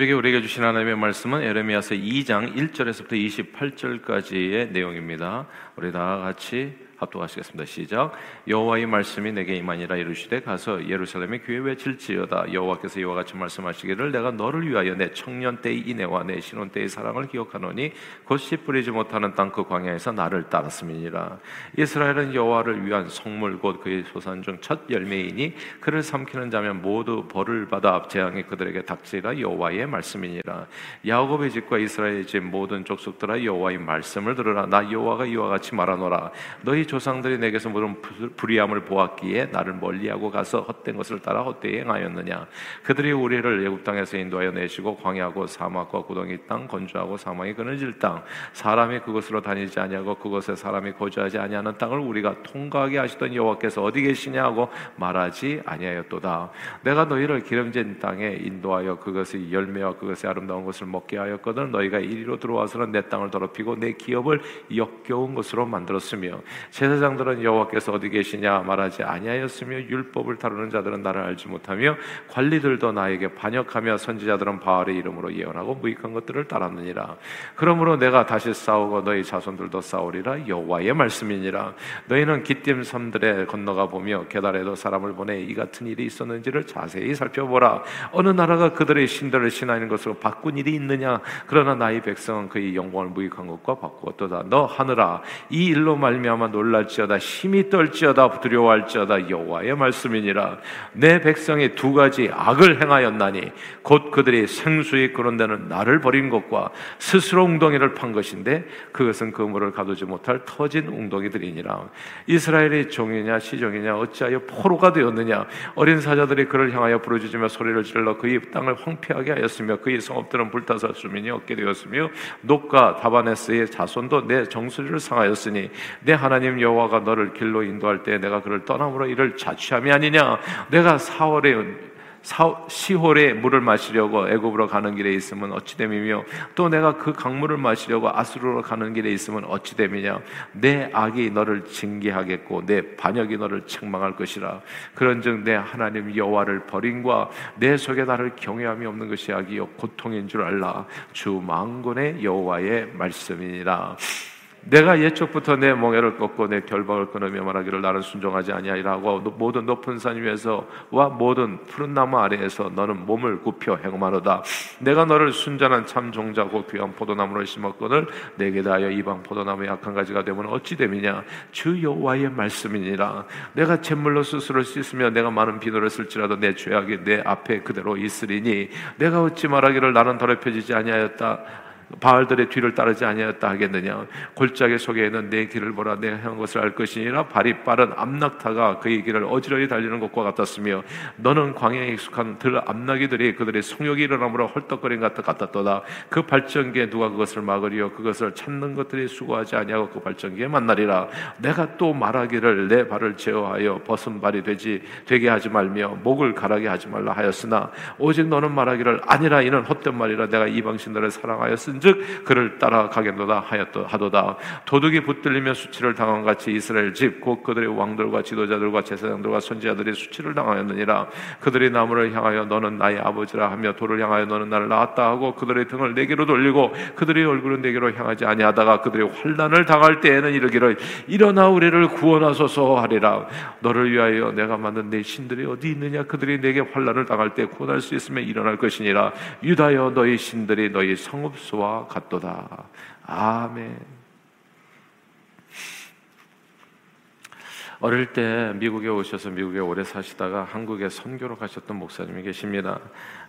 새벽에 우리에게 주신 하나님의 말씀은 에레미야서 2장 1절에서부터 28절까지의 내용입니다. 우리 다 같이 합독하시겠습니다. 시작. 여호와의 말씀이 내게 임하니라 이르시되 가서 예루살렘의 교회 외칠지어다 여호와께서 이와 같이 말씀하시기를 내가 너를 위하여 내 청년 때의 인애와 내 신혼 때의 사랑을 기억하노니 곧 씨 뿌리지 못하는 땅 그 광야에서 나를 따랐음이니라. 이스라엘은 여호와를 위한 성물 곧 그의 소산 중 첫 열매이니 그를 삼키는 자면 모두 벌을 받아 재앙이 그들에게 닥치라 여호와의 말씀이니라. 야곱의 집과 이스라엘의 집 모든 족속들아 여호와의 말씀을 들으라. 나 여호와가 이와 같이 말하노라. 너희 조상들이 내게서 모든 불의함을 보았기에 나를 멀리하고 가서 헛된 것을 따라 헛되이 행하였느냐? 그들이 우리를 애굽 땅에서 인도하여 내시고 광야고 사막과 구덩이 땅 건조하고 사망이 그늘질 땅 사람이 그곳으로 다니지 아니하고 그곳에 사람이 거주하지 아니하는 땅을 우리가 통과하게 하시던 여호와께서 어디 계시냐고 말하지 아니하였도다. 내가 너희를 기름진 땅에 인도하여 그것의 열매와 그것의 아름다운 것을 먹게 하였거든 너희가 이리로 들어와서는 내 땅을 더럽히고 내 기업을 역겨운 것으로 만들었으며 제사장들은 여호와께서 어디 계시냐 말하지 아니하였으며 율법을 다루는 자들은 나를 알지 못하며 관리들도 나에게 반역하며 선지자들은 바알의 이름으로 예언하고 무익한 것들을 따랐느니라. 그러므로 내가 다시 싸우고 너희 자손들도 싸우리라 여호와의 말씀이니라. 너희는 기띔 섬들에 건너가 보며 계달에도 사람을 보내 이 같은 일이 있었는지를 자세히 살펴보라. 어느 나라가 그들의 신들을 신하는 것으로 바꾼 일이 있느냐? 그러나 나의 백성은 그의 영광을 무익한 것과 바꾸었도다. 너 하늘아 이 일로 말미암아 놀 놀랄지어다 힘이 떨지어다 두려워할지어다 여호와의 말씀이니라. 내 백성이 두 가지 악을 행하였나니 곧 그들이 생수에 그런 데는 나를 버린 것과 스스로 웅덩이를 판 것인데 그것은 그물을 가두지 못할 터진 웅덩이들이니라. 이스라엘의 종이냐 시종이냐 어찌하여 포로가 되었느냐? 어린 사자들이 그를 향하여 부르짖으며 소리를 질러 그의 땅을 황폐하게 하였으며 그의 성읍들은 불타서 수민이 없게 되었으며 녹과 다바네스의 자손도 내 정수리를 상하였으니 내 하나님 여호와가 너를 길로 인도할 때 내가 그를 떠남으로 이를 자취함이 아니냐? 내가 사월에 시홀에 물을 마시려고 애굽으로 가는 길에 있으면 어찌 됨이며 또 내가 그 강물을 마시려고 아수르로 가는 길에 있으면 어찌 됨이냐? 내 악이 너를 징계하겠고 내 반역이 너를 책망할 것이라. 그런즉 내 하나님 여호와를 버림과 내 속에 나를 경외함이 없는 것이 악이요 고통인 줄 알라. 주 망군의 여호와의 말씀이니라 내가 예적부터 내 멍에를 꺾고 내 결박을 끊으며 말하기를 나를 순종하지 아니하리라 고 모든 높은 산 위에서와 모든 푸른 나무 아래에서 너는 몸을 굽혀 행마로다. 내가 너를 순전한 참 종자고 귀한 포도나무를 심었거늘 내게 다하여 이방 포도나무의 약한 가지가 되면 어찌 됨이냐? 주 여호와의 말씀이니라. 내가 잿물로 스스로 씻으며 내가 많은 비누를 쓸지라도 내 죄악이 내 앞에 그대로 있으리니 내가 어찌 말하기를 나는 더럽혀지지 아니하였다 바알들의 뒤를 따르지 아니하였다 하겠느냐? 골짜기 속에는 내 길을 보라 내 행한 것을 알 것이니라. 발이 빠른 암낙타가 그의 길을 어지러이 달리는 것과 같았으며 너는 광야에 익숙한 들 암낙이들이 그들의 성욕이 일어나므로 헐떡거린 것 같았도다. 그 발전기에 누가 그것을 막으리요? 그것을 찾는 것들이 수고하지 아니하고 그 발전기에 만나리라. 내가 또 말하기를 내 발을 제어하여 벗은 발이 되지 되게 하지 말며 목을 가라게 하지 말라 하였으나 오직 너는 말하기를 아니라 이는 헛된 말이라 내가 이방신들을 사랑하였으니 즉 그를 따라가겠노다 하도다. 도둑이 붙들리며 수치를 당한 같이 이스라엘 집 곧 그들의 왕들과 지도자들과 제사장들과 선지자들이 수치를 당하였느니라. 그들이 나무를 향하여 너는 나의 아버지라 하며 돌을 향하여 너는 나를 낳았다 하고 그들의 등을 내게로 돌리고 그들의 얼굴은 내게로 향하지 아니하다가 그들의 환란을 당할 때에는 이르기를 일어나 우리를 구원하소서 하리라. 너를 위하여 내가 만든 내 신들이 어디 있느냐? 그들이 내게 환란을 당할 때 구원할 수 있으면 일어날 것이니라. 유다여 너희 신들이 너희 성읍수와 같도다. 아멘. 어릴 때 미국에 오셔서 미국에 오래 사시다가 한국에 선교로 가셨던 목사님이 계십니다.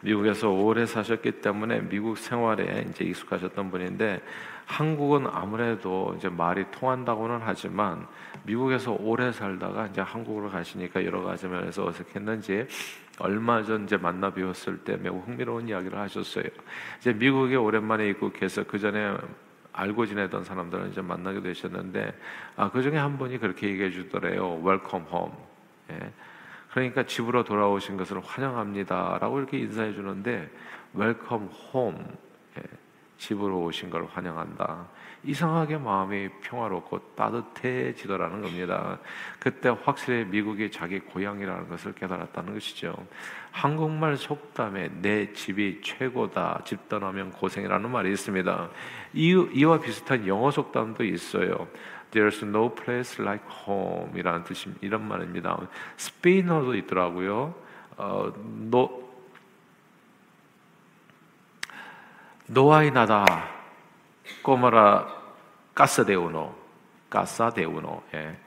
미국에서 오래 사셨기 때문에 미국 생활에 이제 익숙하셨던 분인데 한국은 아무래도 이제 말이 통한다고는 하지만 미국에서 오래 살다가 이제 한국으로 가시니까 여러 가지 면에서 어색했는지 얼마 전 이제 만나 뵈었을 때 매우 흥미로운 이야기를 하셨어요. 이제 미국에 오랜만에 입국해서 그 전에 알고 지내던 사람들은 이제 만나게 되셨는데 아, 그 중에 한 분이 그렇게 얘기해 주더래요. Welcome home. 예. 그러니까 집으로 돌아오신 것을 환영합니다라고 이렇게 인사해 주는데 Welcome home. 예. 집으로 오신 걸 환영한다. 이상하게 마음이 평화롭고 따뜻해지더라는 겁니다. 그때 확실히 미국이 자기 고향이라는 것을 깨달았다는 것이죠. 한국말 속담에 내 집이 최고다. 집 떠나면 고생이라는 말이 있습니다. 이, 이와 비슷한 영어 속담도 있어요. There's no place like home 이라는 뜻이 이런 말입니다. 스페인어도 있더라고요. 어, 노, 노아이 나다 꼬마라 까사데우노 까사데우노 예.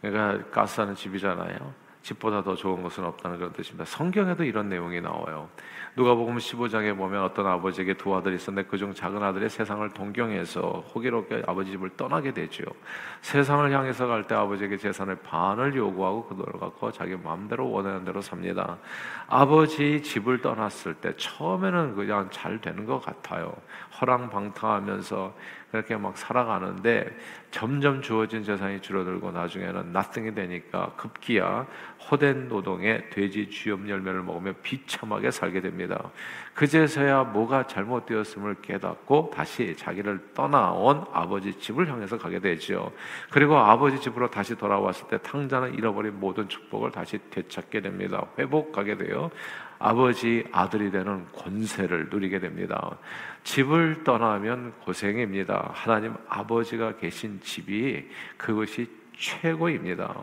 그러니까 casa는 집이잖아요. 집보다 더 좋은 것은 없다는 그런 뜻입니다. 성경에도 이런 내용이 나와요. 누가복음 15장에 보면 어떤 아버지에게 두 아들이 있었는데 그중 작은 아들이 세상을 동경해서 호기롭게 아버지 집을 떠나게 되죠. 세상을 향해서 갈 때 아버지에게 재산의 반을 요구하고 그 돈을 갖고 자기 마음대로 원하는 대로 삽니다. 아버지 집을 떠났을 때 처음에는 그냥 잘 되는 것 같아요. 허랑방탕하면서 그렇게 막 살아가는데 점점 주어진 재산이 줄어들고 나중에는 nothing이 되니까 급기야 호된 노동에 돼지 쥐염 열매를 먹으며 비참하게 살게 됩니다. 그제서야 뭐가 잘못되었음을 깨닫고 다시 자기를 떠나온 아버지 집을 향해서 가게 되죠. 그리고 아버지 집으로 다시 돌아왔을 때 탕자는 잃어버린 모든 축복을 다시 되찾게 됩니다. 회복하게 돼요. 아버지 아들이 되는 권세를 누리게 됩니다. 집을 떠나면 고생입니다. 하나님 아버지가 계신 집이 그것이 최고입니다.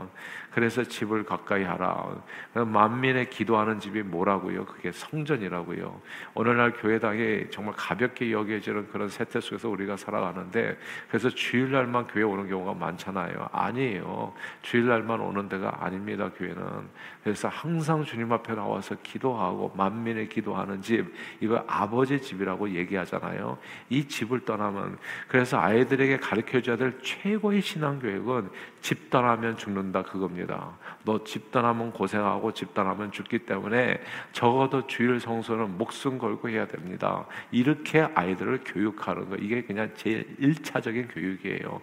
그래서 집을 가까이 하라. 만민의 기도하는 집이 뭐라고요? 그게 성전이라고요. 오늘날 교회당에 정말 가볍게 여겨지는 그런 세태 속에서 우리가 살아가는데 그래서 주일날만 교회 오는 경우가 많잖아요. 아니에요. 주일날만 오는 데가 아닙니다. 교회는. 그래서 항상 주님 앞에 나와서 기도하고 만민의 기도하는 집 이거 아버지 집이라고 얘기하잖아요. 이 집을 떠나면 그래서 아이들에게 가르쳐 줘야 될 최고의 신앙 교육은 집 떠나면 죽는다 그겁니다. 너집 떠나면 고생하고 집 떠나면 죽기 때문에 적어도 주일 성소는 목숨 걸고 해야 됩니다. 이렇게 아이들을 교육하는 거 이게 그냥 제일 일차적인 교육이에요.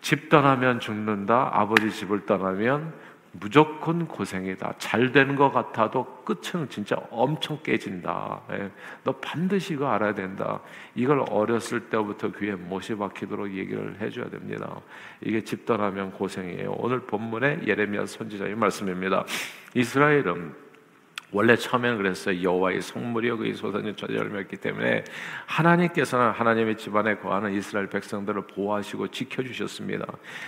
집 떠나면 죽는다. 아버지 집을 떠나면 무조건 고생이다. 잘 되는 것 같아도 끝은 진짜 엄청 깨진다. 예. 너 반드시 이거 알아야 된다. 이걸 어렸을 때부터 귀에 못이 박히도록 얘기를 해줘야 됩니다. 이게 집 떠나면 고생이에요. 오늘 본문의 예레미야 선지자의 말씀입니다. 이스라엘은 원래 처음에는 그랬어요. 여호와의 성물이여 그의 소산이 열매였기 때문에 하나님께서는 하나님의 집안에 거하는 이스라엘 백성들을 보호하시고 지켜주셨습니다.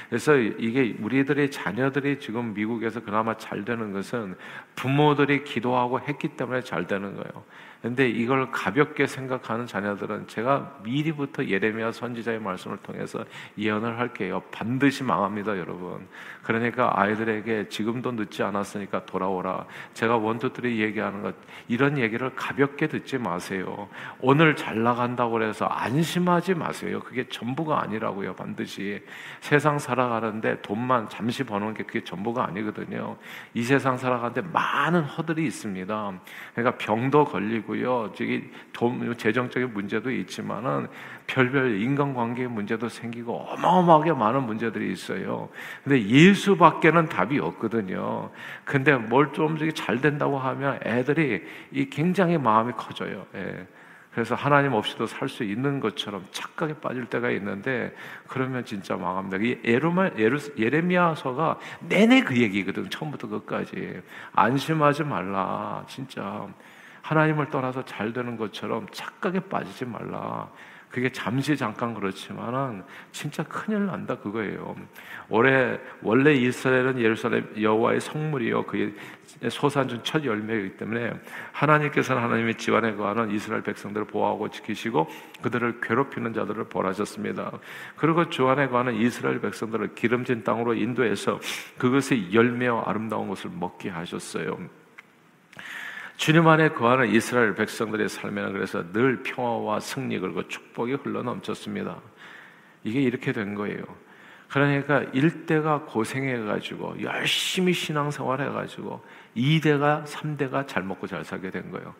그래서 이게 우리들의 자녀들이 지금 미국에서 그나마 잘 되는 것은 부모들이 기도하고 했기 때문에 잘 되는 거예요. 근데 이걸 가볍게 생각하는 자녀들은 제가 미리부터 예레미야 선지자의 말씀을 통해서 예언을 할게요. 반드시 망합니다, 여러분. 그러니까 아이들에게 지금도 늦지 않았으니까 돌아오라. 제가 원투들이 얘기하는 것 이런 얘기를 가볍게 듣지 마세요. 오늘 잘 나간다고 해서 안심하지 마세요. 그게 전부가 아니라고요. 반드시 세상 살아가는데 돈만 잠시 버는 게 그게 전부가 아니거든요. 이 세상 살아가는데 많은 허들이 있습니다. 그러니까 병도 걸리고 있고요. 저기 돈, 재정적인 문제도 있지만은 별별 인간관계 문제도 생기고 어마어마하게 많은 문제들이 있어요. 근데 예수밖에는 답이 없거든요. 근데 뭘 좀 잘 된다고 하면 애들이 이 굉장히 마음이 커져요. 예. 그래서 하나님 없이도 살 수 있는 것처럼 착각에 빠질 때가 있는데 그러면 진짜 망합니다. 이 에르마, 에르, 예레미야서가 내내 그 얘기거든. 처음부터 끝까지 안심하지 말라. 진짜 하나님을 떠나서 잘 되는 것처럼 착각에 빠지지 말라. 그게 잠시 잠깐 그렇지만은 진짜 큰일 난다 그거예요. 올해 원래 이스라엘은 예루살렘 여호와의 성물이요 그의 소산준 첫 열매이기 때문에 하나님께서는 하나님의 집안에 거하는 이스라엘 백성들을 보호하고 지키시고 그들을 괴롭히는 자들을 벌하셨습니다. 그리고 주 안에 거하는 이스라엘 백성들을 기름진 땅으로 인도해서 그것의 열매와 아름다운 것을 먹게 하셨어요. 주님 안에 거하는 이스라엘 백성들의 삶에는 그래서 늘 평화와 승리 그리고 축복이 흘러 넘쳤습니다. 이게 이렇게 된 거예요. 그러니까 1대가 고생해가지고 열심히 신앙생활 해가지고 2대가 3대가 잘 먹고 잘 살게 된 거예요.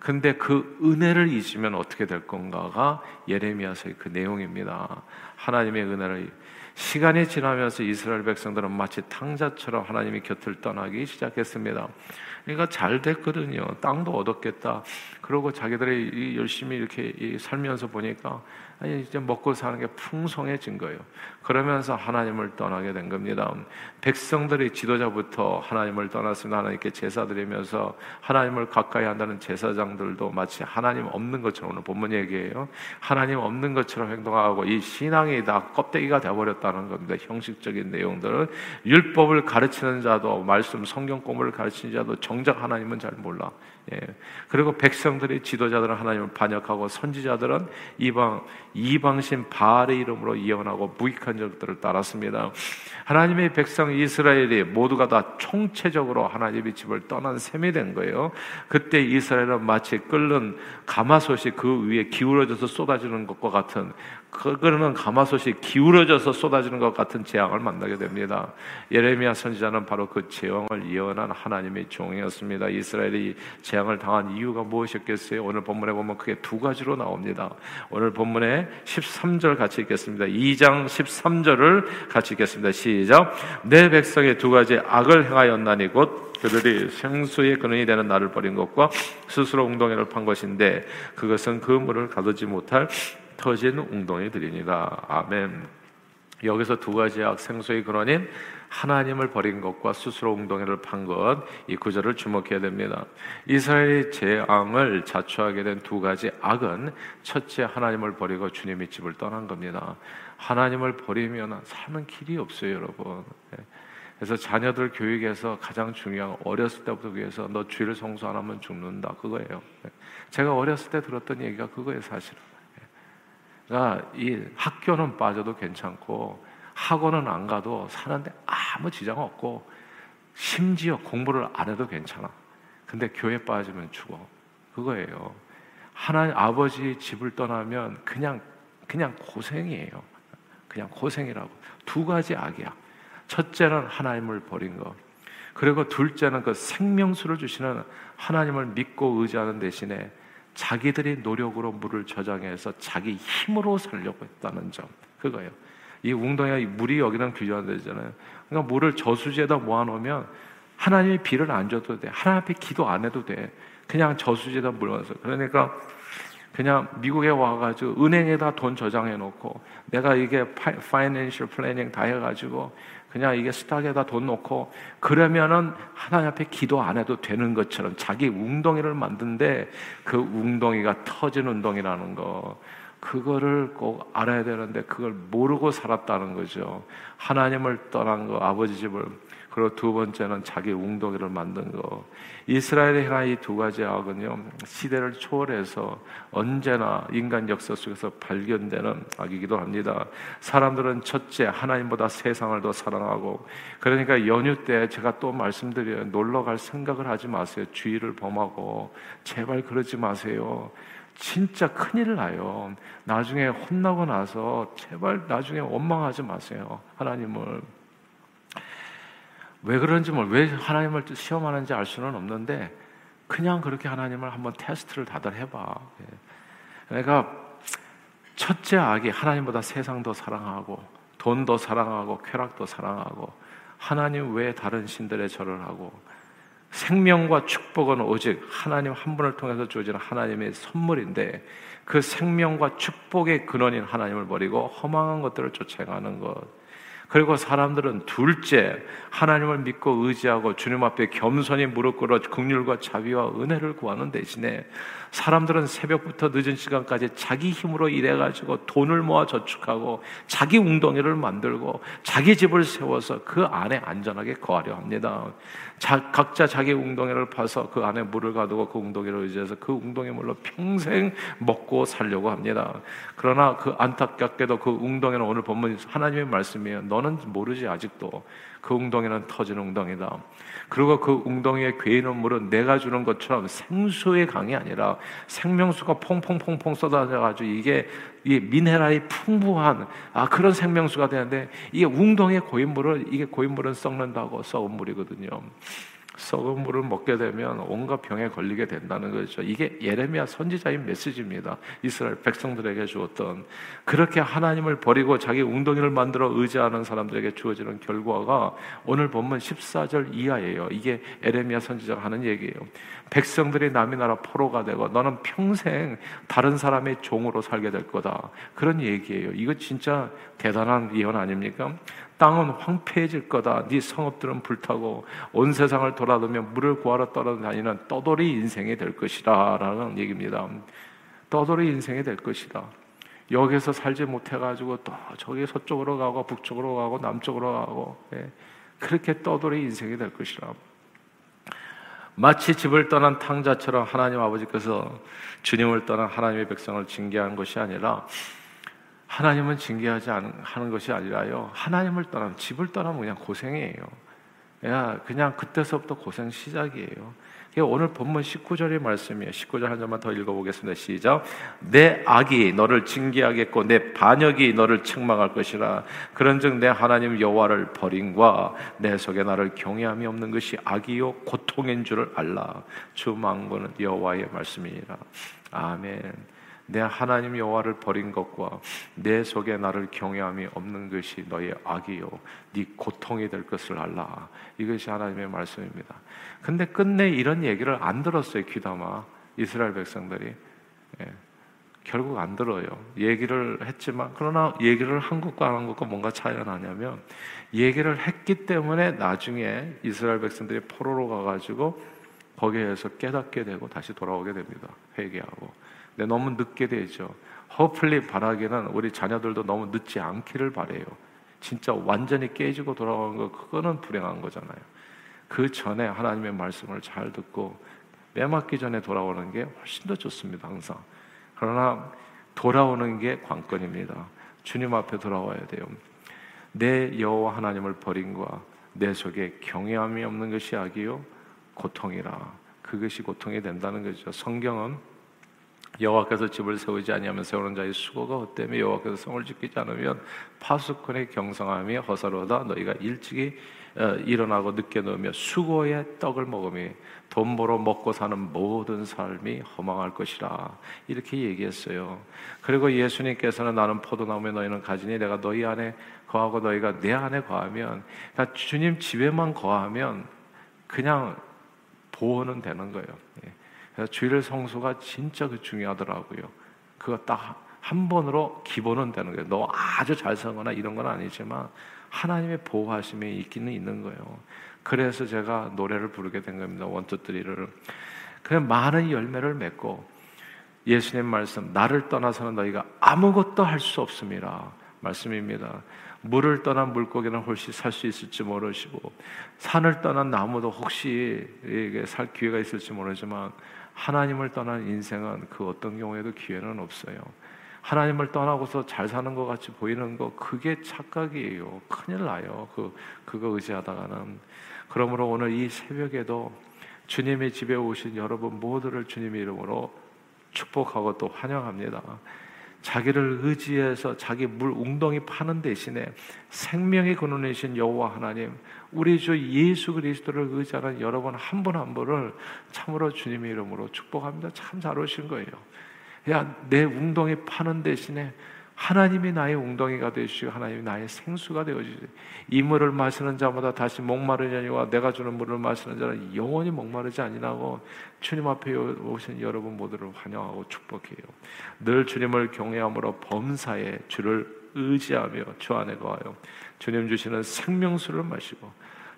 근데 그 은혜를 잊으면 어떻게 될 건가가 예레미야서의 그 내용입니다. 하나님의 은혜를 시간이 지나면서 이스라엘 백성들은 마치 탕자처럼 하나님의 곁을 떠나기 시작했습니다. 그러니까 잘 됐거든요. 땅도 얻었겠다. 그러고 자기들이 열심히 이렇게 살면서 보니까 이제 먹고 사는 게 풍성해진 거예요. 그러면서 하나님을 떠나게 된 겁니다. 백성들이 지도자부터 하나님을 떠났으면 하나님께 제사 드리면서 하나님을 가까이 한다는 제사장들도 마치 하나님 없는 것처럼 오늘 본문 얘기예요. 하나님 없는 것처럼 행동하고 이 신앙이 다 껍데기가 되어버렸다는 겁니다. 형식적인 내용들은 율법을 가르치는 자도 말씀 성경 공부를 가르치는 자도 정작 하나님은 잘 몰라. 예. 그리고 백성들이 지도자들은 하나님을 반역하고 선지자들은 이방 이방신 바알의 이름으로 예언하고 무익한 적들을 따랐습니다. 하나님의 백성 이스라엘이 모두가 다 총체적으로 하나님의 집을 떠난 셈이 된 거예요. 그때 이스라엘은 마치 끓는 가마솥이 그 위에 기울어져서 쏟아지는 것과 같은 그거는 가마솥이 기울어져서 쏟아지는 것 같은 재앙을 만나게 됩니다. 예레미야 선지자는 바로 그 재앙을 예언한 하나님의 종이었습니다. 이스라엘이 재앙을 당한 이유가 무엇이었겠어요? 오늘 본문에 보면 크게 두 가지로 나옵니다. 오늘 본문에 13절 같이 읽겠습니다. 2장 13절을 같이 읽겠습니다. 시작. 내 백성의 두 가지 악을 행하였나니 곧 그들이 생수의 근원이 되는 나를 버린 것과 스스로 웅덩이를 판 것인데 그것은 그 물을 가두지 못할 터진 웅덩이 들이니라. 아멘. 여기서 두 가지 악 생수의 근원인 하나님을 버린 것과 스스로 웅덩이를 판 것, 이 구절을 주목해야 됩니다. 이스라엘의 재앙을 자초하게 된 두 가지 악은 첫째 하나님을 버리고 주님의 집을 떠난 겁니다. 하나님을 버리면 사는 길이 없어요, 여러분. 예. 그래서 자녀들 교육에서 가장 중요한 어렸을 때부터 위해서 너 주일 성수 안 하면 죽는다 그거예요. 예. 제가 어렸을 때 들었던 얘기가 그거예요, 사실은. 그러니까 이 학교는 빠져도 괜찮고 학원은 안 가도 사는데 아무 지장 없고 심지어 공부를 안 해도 괜찮아. 근데 교회 빠지면 죽어. 그거예요. 하나님 아버지 집을 떠나면 그냥 그냥 고생이에요. 그냥 고생이라고. 두 가지 악이야. 첫째는 하나님을 버린 거. 그리고 둘째는 그 생명수를 주시는 하나님을 믿고 의지하는 대신에 자기들이 노력으로 물을 저장해서 자기 힘으로 살려고 했다는 점. 그거예요. 이 웅덩이가 물이 여기는 귀중한 데잖아요. 그러니까 물을 저수지에다 모아놓으면 하나님이 비를 안 줘도 돼. 하나님 앞에 기도 안 해도 돼. 그냥 저수지에다 물어서. 그러니까 그냥 미국에 와가지고 은행에다 돈 저장해 놓고 내가 이게 financial planning 다 해가지고 그냥 이게 스탁에다 돈 놓고 그러면은 하나님 앞에 기도 안 해도 되는 것처럼 자기 웅덩이를 만든데 그 웅덩이가 터진 웅덩이라는 거 그거를 꼭 알아야 되는데 그걸 모르고 살았다는 거죠. 하나님을 떠난 거 아버지 집을 그리고 두 번째는 자기 웅덩이를 만든 거. 이스라엘의 행한 이 두 가지 악은요, 시대를 초월해서 언제나 인간 역사 속에서 발견되는 악이기도 합니다. 사람들은 첫째, 하나님보다 세상을 더 사랑하고, 그러니까 연휴 때 제가 또 말씀드려요. 놀러 갈 생각을 하지 마세요. 주의를 범하고, 제발 그러지 마세요. 진짜 큰일 나요. 나중에 혼나고 나서 제발 나중에 원망하지 마세요. 하나님을. 왜 그런지 뭘, 왜 하나님을 시험하는지 알 수는 없는데, 그냥 그렇게 하나님을 한번 테스트를 다들 해봐. 예. 그러니까, 첫째 악이 하나님보다 세상 더 사랑하고, 돈 더 사랑하고, 쾌락 더 사랑하고, 하나님 외에 다른 신들의 절을 하고, 생명과 축복은 오직 하나님 한 분을 통해서 주어지는 하나님의 선물인데, 그 생명과 축복의 근원인 하나님을 버리고 허망한 것들을 쫓아가는 것. 그리고 사람들은 둘째 하나님을 믿고 의지하고 주님 앞에 겸손히 무릎 꿇어 긍휼과 자비와 은혜를 구하는 대신에 사람들은 새벽부터 늦은 시간까지 자기 힘으로 일해가지고 돈을 모아 저축하고 자기 웅덩이를 만들고 자기 집을 세워서 그 안에 안전하게 거하려 합니다. 자, 각자 자기 웅덩이를 파서 그 안에 물을 가두고 그 웅덩이를 의지해서 그 웅덩이 물로 평생 먹고 살려고 합니다. 그러나 그 안타깝게도 그 웅덩이는 오늘 본문 하나님의 말씀이에요. 너는 모르지 아직도 그 웅덩이는 터진 웅덩이다. 그리고 그 웅덩이에 괴이는 물은 내가 주는 것처럼 생수의 강이 아니라 생명수가 퐁퐁퐁퐁 쏟아져가지고 이게 이 미네랄이 풍부한 아 그런 생명수가 되는데 이게 웅덩이에 고인 물을 이게 고인 물은 썩는다고 썩은 물이거든요. 썩은 물을 먹게 되면 온갖 병에 걸리게 된다는 거죠. 이게 예레미야 선지자의 메시지입니다. 이스라엘 백성들에게 주었던 그렇게 하나님을 버리고 자기 웅덩이를 만들어 의지하는 사람들에게 주어지는 결과가 오늘 본문 14절 이하예요. 이게 예레미야 선지자가 하는 얘기예요. 백성들이 남의 나라 포로가 되고 너는 평생 다른 사람의 종으로 살게 될 거다. 그런 얘기예요. 이거 진짜 대단한 예언 아닙니까? 땅은 황폐해질 거다. 네 성읍들은 불타고 온 세상을 돌아다니며 물을 구하러 떠나다니는 떠돌이 인생이 될 것이다라는 얘기입니다. 떠돌이 인생이 될 것이다. 여기서 살지 못해가지고 또 저기 서쪽으로 가고 북쪽으로 가고 남쪽으로 가고 예. 그렇게 떠돌이 인생이 될 것이라. 마치 집을 떠난 탕자처럼 하나님 아버지께서 주님을 떠난 하나님의 백성을 징계한 것이 아니라 하나님은 징계하지 하는 것이 아니라요. 하나님을 떠나면 집을 떠나면 그냥 고생이에요. 야, 그냥 그때서부터 고생 시작이에요. 오늘 본문 19절의 말씀이에요. 19절 한 점만 더 읽어보겠습니다. 시작. 내 악이 너를 징계하겠고 내 반역이 너를 책망할 것이라. 그런즉 내 하나님 여호와를 버림과 내 속에 나를 경외함이 없는 것이 악이요 고통인 줄을 알라. 주 망고는 여호와의 말씀이니라. 아멘. 내 하나님 여호와를 버린 것과 내 속에 나를 경외함이 없는 것이 너의 악이요 네 고통이 될 것을 알라. 이것이 하나님의 말씀입니다. 근데 끝내 이런 얘기를 안 들었어요. 귀담아 이스라엘 백성들이 예. 결국 안 들어요. 얘기를 했지만 그러나 얘기를 한 것과 안 한 것과 뭔가 차이가 나냐면 얘기를 했기 때문에 나중에 이스라엘 백성들이 포로로 가가지고 거기에서 깨닫게 되고 다시 돌아오게 됩니다. 회개하고. 근데 너무 늦게 되죠. 허플리 바라기는 우리 자녀들도 너무 늦지 않기를 바래요. 진짜 완전히 깨지고 돌아가는 거 그거는 불행한 거잖아요. 그 전에 하나님의 말씀을 잘 듣고 매맞기 전에 돌아오는 게 훨씬 더 좋습니다. 항상. 그러나 돌아오는 게 관건입니다. 주님 앞에 돌아와야 돼요. 내 여호와 하나님을 버린과 내 속에 경외함이 없는 것이 악이요 고통이라. 그것이 고통이 된다는 거죠. 성경은 여호와께서 집을 세우지 아니하면 세우는 자의 수고가 헛되며 여호와께서 성을 지키지 않으면 파수꾼의 경성함이 허사로다 너희가 일찍이 어, 일어나고 늦게 넣으며 수고의 떡을 먹으며 돈 벌어 먹고 사는 모든 삶이 허망할 것이라 이렇게 얘기했어요. 그리고 예수님께서는 나는 포도나무에 너희는 가지니 내가 너희 안에 거하고 너희가 내 안에 거하면 그러니까 주님 집에만 거하면 그냥 보호는 되는 거예요. 주일 성수가 진짜 그 중요하더라고요. 그거 딱 한 번으로 기본은 되는 거예요. 너 아주 잘 살거나 이런 건 아니지만 하나님의 보호하심이 있기는 있는 거예요. 그래서 제가 노래를 부르게 된 겁니다. 원투쓰리를. 그 많은 열매를 맺고 예수님 말씀 나를 떠나서는 너희가 아무것도 할 수 없습니다. 말씀입니다. 물을 떠난 물고기는 혹시 살 수 있을지 모르시고 산을 떠난 나무도 혹시 살 기회가 있을지 모르지만 하나님을 떠난 인생은 그 어떤 경우에도 기회는 없어요. 하나님을 떠나고서 잘 사는 것 같이 보이는 거 그게 착각이에요. 큰일 나요. 그 그거 의지하다가는 그러므로 오늘 이 새벽에도 주님의 집에 오신 여러분 모두를 주님의 이름으로 축복하고 또 환영합니다. 자기를 의지해서 자기 물 웅덩이 파는 대신에 생명의 근원이신 여호와 하나님, 우리 주 예수 그리스도를 의지하는 여러분 한 분 한 분을 참으로 주님의 이름으로 축복합니다. 참 잘 오신 거예요. 야, 내 웅덩이 파는 대신에 하나님이 나의 웅덩이가 되시고 하나님이 나의 생수가 되어주세요. 이 물을 마시는 자마다 다시 목마르냐니와 내가 주는 물을 마시는 자는 영원히 목마르지 아니라고 주님 앞에 오신 여러분 모두를 환영하고 축복해요. 늘 주님을 경외함으로 범사에 주를 의지하며 주 안에 거하여 주님 주시는 생명수를 마시고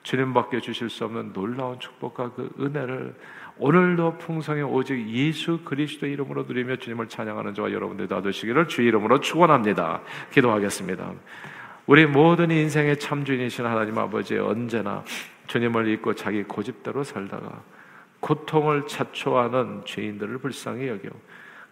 주님밖에 주실 수 없는 놀라운 축복과 그 은혜를 오늘도 풍성히 오직 예수 그리스도 이름으로 누리며 주님을 찬양하는 저와 여러분들 다 되시기를 주 이름으로 축원합니다. 기도하겠습니다. 우리 모든 인생의 참주인이신 하나님 아버지 언제나 주님을 잊고 자기 고집대로 살다가 고통을 자초하는 죄인들을 불쌍히 여겨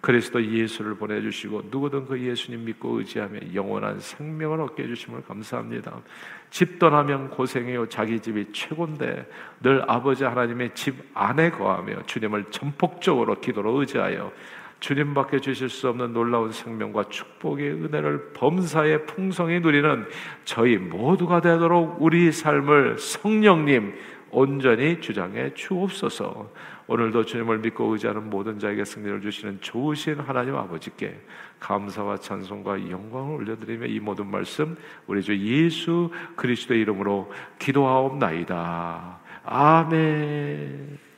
그리스도 예수를 보내주시고 누구든 그 예수님 믿고 의지하며 영원한 생명을 얻게 해주심을 감사합니다. 집 떠나면 고생해요. 자기 집이 최고인데 늘 아버지 하나님의 집 안에 거하며 주님을 전폭적으로 기도로 의지하여 주님밖에 주실 수 없는 놀라운 생명과 축복의 은혜를 범사에 풍성히 누리는 저희 모두가 되도록 우리 삶을 성령님 온전히 주장해 주옵소서. 오늘도 주님을 믿고 의지하는 모든 자에게 승리를 주시는 좋으신 하나님 아버지께 감사와 찬송과 영광을 올려드리며 이 모든 말씀 우리 주 예수 그리스도의 이름으로 기도하옵나이다. 아멘.